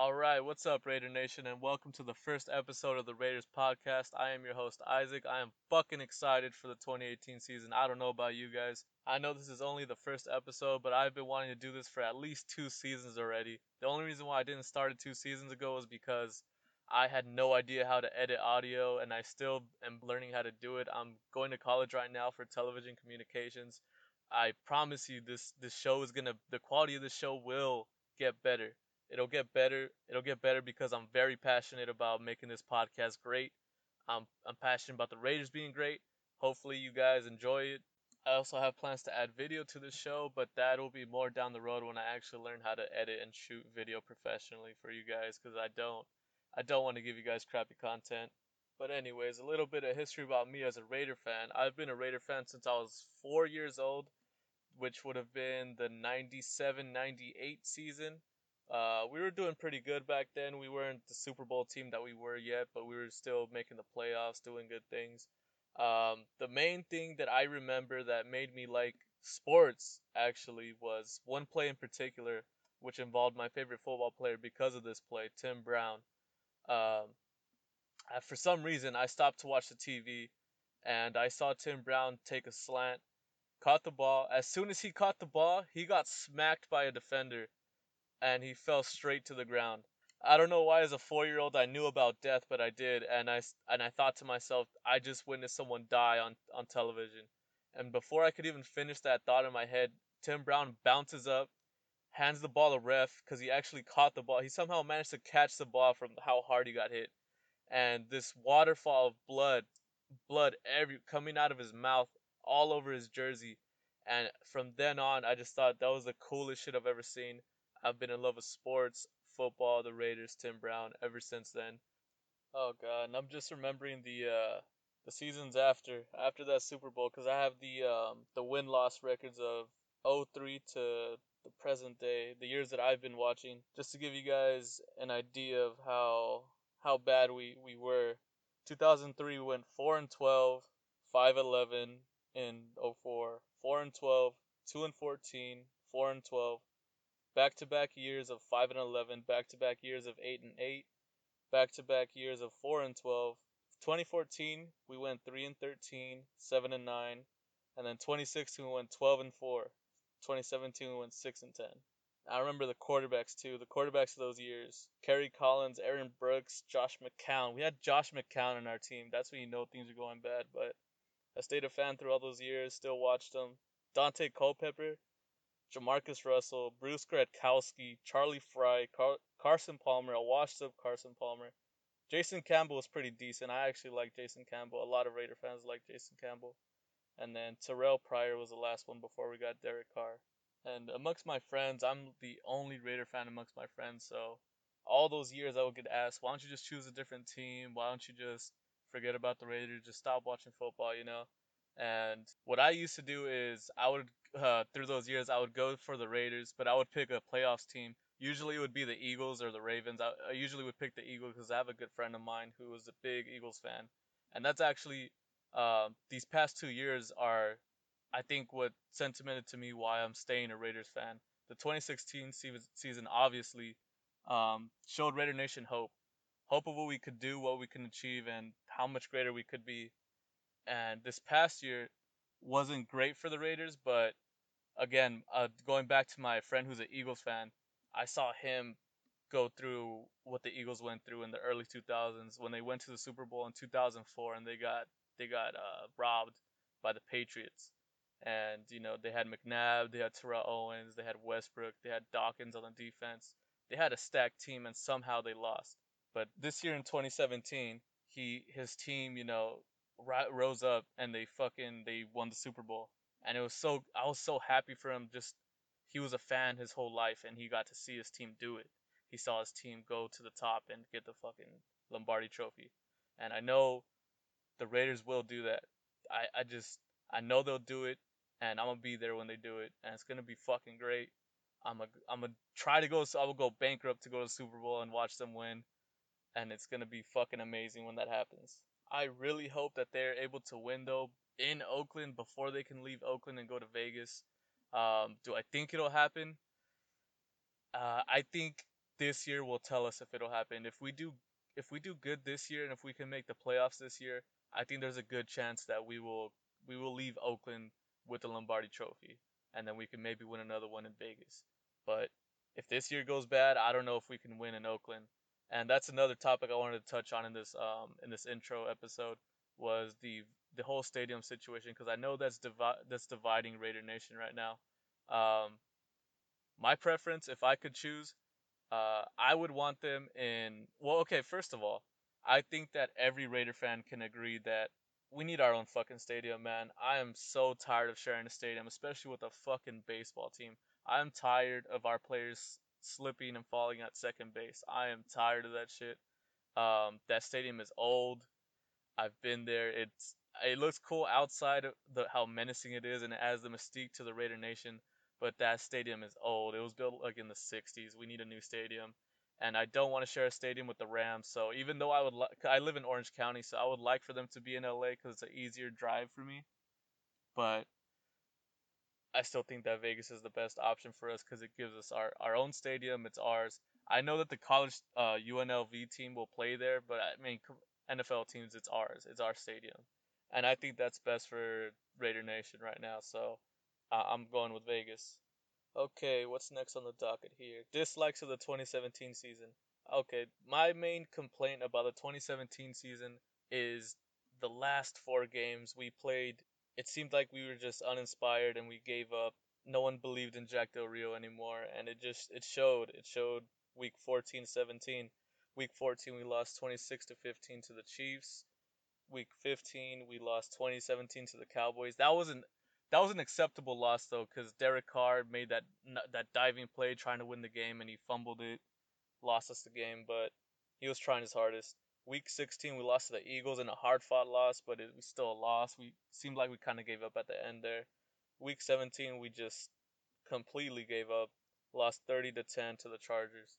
All right, what's up, Raider Nation, and welcome to the first episode of the Raiders podcast. I am your host, Isaac. I am fucking excited for the 2018 season. I don't know about you guys. I know this is only the first episode, but I've been wanting to do this for at least two seasons already. The only reason why I didn't start it two seasons ago was because I had no idea how to edit audio, and I still am learning how to do it. I'm going to college right now for television communications. I promise you, this this show is gonna, the quality of the show will get better It'll get better. It'll get better because I'm very passionate about making this podcast great. I'm I'm passionate about the Raiders being great. Hopefully you guys enjoy it. I also have plans to add video to the show, but that will be more down the road when I actually learn how to edit and shoot video professionally for you guys cuz I don't I don't want to give you guys crappy content. But anyways, a little bit of history about me as a Raider fan. I've been a Raider fan since I was 4 years old, which would have been the 97-98 season. Uh, we were doing pretty good back then. We weren't the Super Bowl team that we were yet, but we were still making the playoffs, doing good things. Um, the main thing that I remember that made me like sports actually was one play in particular, which involved my favorite football player because of this play, Tim Brown. Um, for some reason, I stopped to watch the TV, and I saw Tim Brown take a slant, caught the ball. As soon as he caught the ball, he got smacked by a defender and he fell straight to the ground. I don't know why as a 4-year-old I knew about death, but I did and I and I thought to myself, I just witnessed someone die on on television. And before I could even finish that thought in my head, Tim Brown bounces up, hands the ball to ref cuz he actually caught the ball. He somehow managed to catch the ball from how hard he got hit. And this waterfall of blood, blood every coming out of his mouth all over his jersey. And from then on, I just thought that was the coolest shit I've ever seen. I've been in love with sports, football, the Raiders, Tim Brown ever since then. Oh god, and I'm just remembering the uh the seasons after after that Super Bowl cuz I have the um the win-loss records of 03 to the present day, the years that I've been watching, just to give you guys an idea of how how bad we we were. 2003 we went 4 and 12, 5 11 in 04, 4 and 12, 2 and 14, 4 and 12, back to back years of 5 and 11, back to back years of 8 and 8, back to back years of 4 and 12. 2014, we went 3 and 13, 7 and 9, and then 2016 we went 12 and 4. 2017 we went 6 and 10. I remember the quarterbacks too. The quarterbacks of those years: Kerry Collins, Aaron Brooks, Josh McCown. We had Josh McCown in our team. That's when you know things are going bad. But I stayed a fan through all those years. Still watched them. Daunte Culpepper. Jamarcus Russell, Bruce Gradkowski, Charlie Frye, Car- Carson Palmer, a washed up Carson Palmer. Jason Campbell was pretty decent. I actually like Jason Campbell. A lot of Raider fans like Jason Campbell. And then Terrell Pryor was the last one before we got Derek Carr. And amongst my friends, I'm the only Raider fan amongst my friends. So all those years I would get asked, why don't you just choose a different team? Why don't you just forget about the Raiders? Just stop watching football, you know? And what I used to do is I would uh, through those years I would go for the Raiders, but I would pick a playoffs team. Usually it would be the Eagles or the Ravens. I, I usually would pick the Eagles because I have a good friend of mine who is a big Eagles fan, and that's actually uh, these past two years are, I think, what sentimented to me why I'm staying a Raiders fan. The 2016 season obviously um, showed Raider Nation hope, hope of what we could do, what we can achieve, and how much greater we could be. And this past year wasn't great for the Raiders, but again, uh, going back to my friend who's an Eagles fan, I saw him go through what the Eagles went through in the early 2000s when they went to the Super Bowl in 2004 and they got they got uh, robbed by the Patriots. And you know they had McNabb, they had Terrell Owens, they had Westbrook, they had Dawkins on the defense. They had a stacked team and somehow they lost. But this year in 2017, he his team, you know, rose up and they fucking they won the Super Bowl. And it was so I was so happy for him. Just he was a fan his whole life and he got to see his team do it. He saw his team go to the top and get the fucking Lombardi trophy. And I know the Raiders will do that. I, I just I know they'll do it and I'm gonna be there when they do it and it's gonna be fucking great. I'm a I'm gonna try to go so I will go bankrupt to go to the Super Bowl and watch them win and it's gonna be fucking amazing when that happens. I really hope that they're able to win though in Oakland before they can leave Oakland and go to Vegas. Um, do I think it'll happen? Uh, I think this year will tell us if it'll happen. If we do if we do good this year and if we can make the playoffs this year, I think there's a good chance that we will we will leave Oakland with the Lombardi Trophy, and then we can maybe win another one in Vegas. But if this year goes bad, I don't know if we can win in Oakland. And that's another topic I wanted to touch on in this um in this intro episode was the the whole stadium situation because I know that's divi- that's dividing Raider Nation right now. Um, my preference, if I could choose, uh, I would want them in. Well, okay, first of all, I think that every Raider fan can agree that we need our own fucking stadium, man. I am so tired of sharing a stadium, especially with a fucking baseball team. I'm tired of our players slipping and falling at second base. I am tired of that shit. Um, that stadium is old. I've been there. It's it looks cool outside of the how menacing it is and it adds the mystique to the Raider Nation. But that stadium is old. It was built like in the 60s. We need a new stadium. And I don't want to share a stadium with the Rams. So even though I would like, I live in Orange County, so I would like for them to be in LA because it's an easier drive for me. But I still think that Vegas is the best option for us because it gives us our, our own stadium. It's ours. I know that the college uh, UNLV team will play there, but I mean NFL teams, it's ours. It's our stadium, and I think that's best for Raider Nation right now. So uh, I'm going with Vegas. Okay, what's next on the docket here? Dislikes of the 2017 season. Okay, my main complaint about the 2017 season is the last four games we played. It seemed like we were just uninspired and we gave up. No one believed in Jack Del Rio anymore, and it just it showed. It showed week 14, 17. Week 14, we lost 26 to 15 to the Chiefs. Week 15, we lost 2017 to the Cowboys. That wasn't that was an acceptable loss though, because Derek Carr made that that diving play trying to win the game and he fumbled it, lost us the game. But he was trying his hardest. Week 16, we lost to the Eagles in a hard fought loss, but it was still a loss. We seemed like we kind of gave up at the end there. Week 17, we just completely gave up, lost 30 to 10 to the Chargers.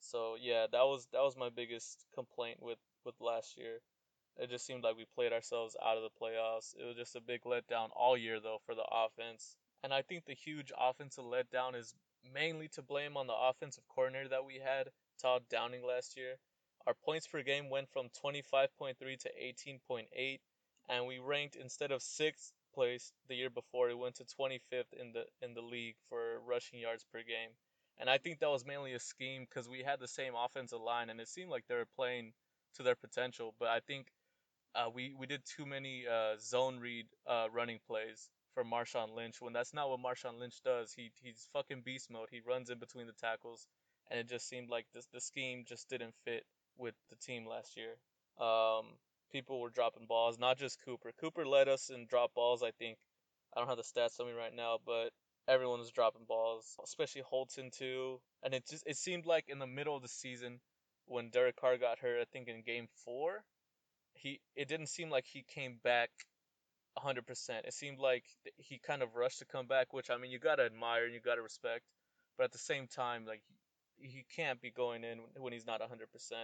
So yeah, that was that was my biggest complaint with with last year. It just seemed like we played ourselves out of the playoffs. It was just a big letdown all year though for the offense. And I think the huge offensive letdown is mainly to blame on the offensive coordinator that we had, Todd Downing last year. Our points per game went from 25.3 to 18.8 and we ranked instead of 6th place the year before, it went to 25th in the in the league for rushing yards per game. And I think that was mainly a scheme because we had the same offensive line, and it seemed like they were playing to their potential. But I think uh, we we did too many uh, zone read uh, running plays for Marshawn Lynch when that's not what Marshawn Lynch does. He he's fucking beast mode. He runs in between the tackles, and it just seemed like this the scheme just didn't fit with the team last year. Um, people were dropping balls, not just Cooper. Cooper led us in drop balls. I think I don't have the stats on me right now, but everyone was dropping balls, especially Holton too. And it just it seemed like in the middle of the season when Derek Carr got hurt, I think in game 4, he it didn't seem like he came back 100%. It seemed like he kind of rushed to come back, which I mean you got to admire and you got to respect. But at the same time like he can't be going in when he's not 100%.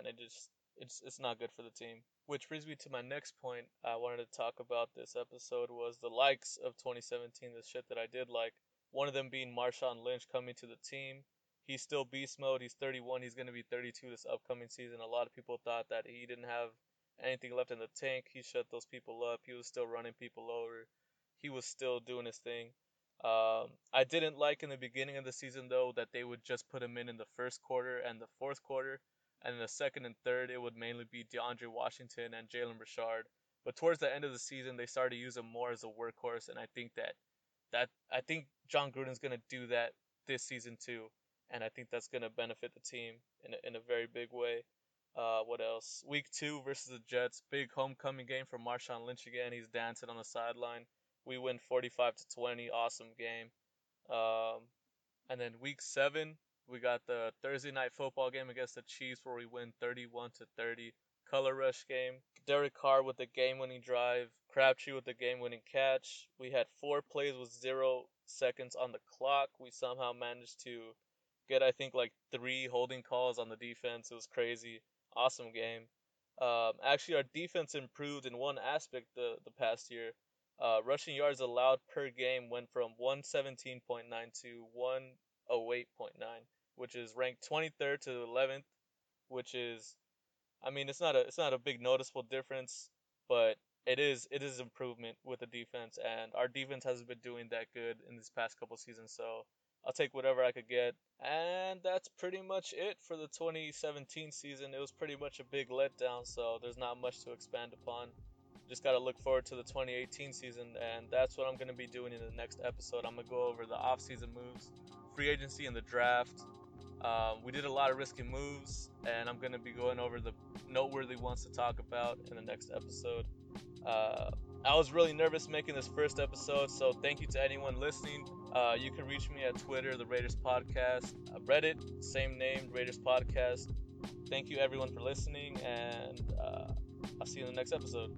It just it's it's not good for the team. Which brings me to my next point I wanted to talk about this episode was the likes of 2017, the shit that I did like. One of them being Marshawn Lynch coming to the team. He's still beast mode. He's 31. He's going to be 32 this upcoming season. A lot of people thought that he didn't have anything left in the tank. He shut those people up. He was still running people over. He was still doing his thing. Um, I didn't like in the beginning of the season though that they would just put him in in the first quarter and the fourth quarter, and in the second and third it would mainly be DeAndre Washington and Jalen Richard. But towards the end of the season, they started to use him more as a workhorse, and I think that that I think Jon Gruden's gonna do that this season too, and I think that's gonna benefit the team in a, in a very big way. Uh, what else? Week two versus the Jets, big homecoming game for Marshawn Lynch again. He's dancing on the sideline. We win 45 to 20. Awesome game. Um, and then week seven, we got the Thursday night football game against the Chiefs where we win 31 to 30 color rush game. Derek Carr with the game winning drive. Crabtree with the game winning catch. We had four plays with zero seconds on the clock. We somehow managed to get, I think, like three holding calls on the defense. It was crazy. Awesome game. Um, actually, our defense improved in one aspect the, the past year. Uh, rushing yards allowed per game went from 117.9 to 108.9. which is ranked 23rd to 11th, which is, I mean, it's not a it's not a big noticeable difference, but it is it is improvement with the defense, and our defense hasn't been doing that good in this past couple seasons. So I'll take whatever I could get, and that's pretty much it for the 2017 season. It was pretty much a big letdown, so there's not much to expand upon. Just got to look forward to the 2018 season, and that's what I'm going to be doing in the next episode. I'm going to go over the offseason moves, free agency, and the draft. Um, we did a lot of risky moves, and I'm going to be going over the noteworthy ones to talk about in the next episode. Uh, I was really nervous making this first episode, so thank you to anyone listening. Uh, you can reach me at Twitter, the Raiders Podcast, uh, Reddit, same name, Raiders Podcast. Thank you everyone for listening, and uh, I'll see you in the next episode.